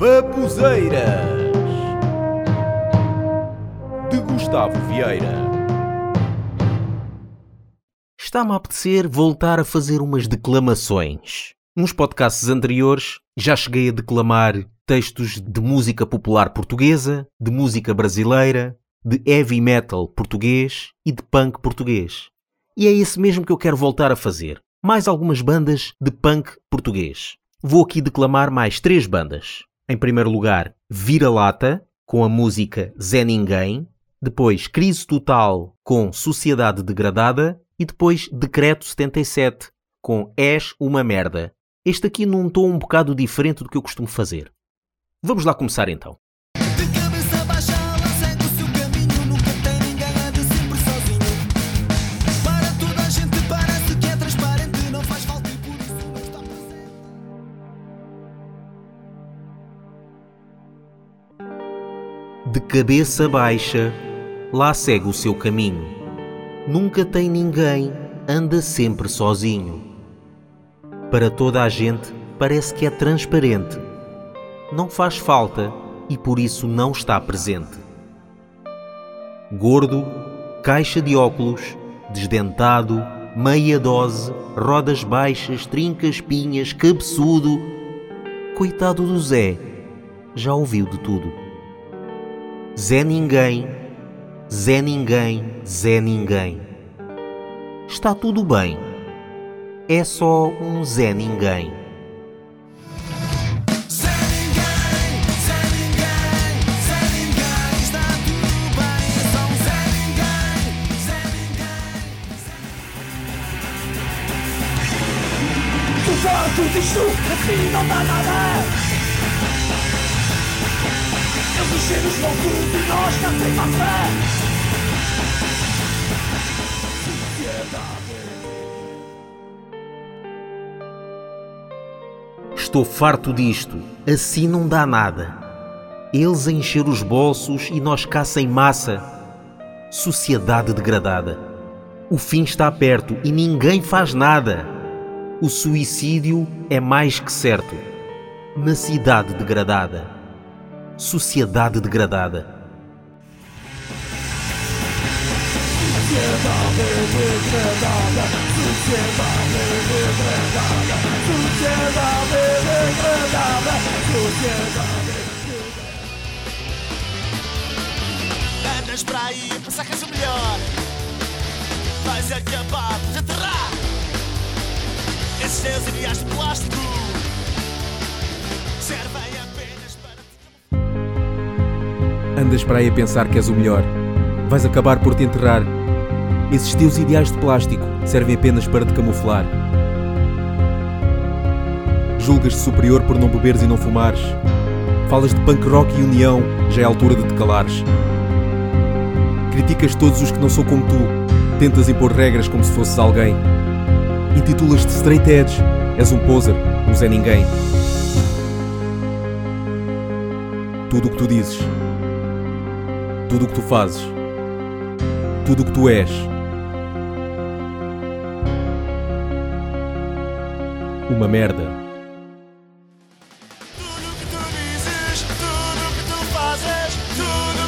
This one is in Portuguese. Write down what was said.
Babuzeiras de Gustavo Vieira. Está-me a apetecer voltar a fazer umas declamações. Nos podcasts anteriores já cheguei a declamar textos de música popular portuguesa, de música brasileira, de heavy metal português e de punk português. E é esse mesmo que eu quero voltar a fazer. Mais algumas bandas de punk português. Vou aqui declamar mais três bandas. Em primeiro lugar, Vira-Lata, com a música Zé Ninguém. Depois, Crise Total, com Sociedade Degradada. E depois, Decreto 77, com És uma Merda. Este aqui num tom um bocado diferente do que eu costumo fazer. Vamos lá começar então. De cabeça baixa, lá segue o seu caminho. Nunca tem ninguém, anda sempre sozinho. Para toda a gente, parece que é transparente. Não faz falta e por isso não está presente. Gordo, caixa de óculos, desdentado, meia dose, rodas baixas, trincas, pinhas, cabeçudo. Coitado do Zé, já ouviu de tudo. Zé Ninguém, Zé Ninguém, Zé Ninguém. Está tudo bem. É só um Zé Ninguém. Zé Ninguém, Zé Ninguém, Zé Ninguém. Está Eles encheram os loucos e nós cá sem passa Estou farto disto. Assim não dá nada. Eles a encher os bolsos e nós cá sem massa. Sociedade degradada. O fim está perto e ninguém faz nada. O suicídio é mais que certo. Na cidade degradada. Sociedade degradada. Andas para aí a que és o melhor. Vais acabar por te enterrar. Esses teus ideais de plástico Andas para aí a pensar que és o melhor. Vais acabar por te enterrar. Esses teus ideais de plástico servem apenas para te camuflar. Julgas-te superior por não beberes e não fumares. Falas de punk rock e união, já é a altura de te calares. Criticas todos os que não são como tu. Tentas impor regras como se fosses alguém. Intitulas-te straight edge. És um poser, um Zé Ninguém. Tudo o que tu dizes, tudo o que tu fazes, tudo o que tu és. Uma merda. Tudo o que tu dizes, tudo o que tu fazes, tudo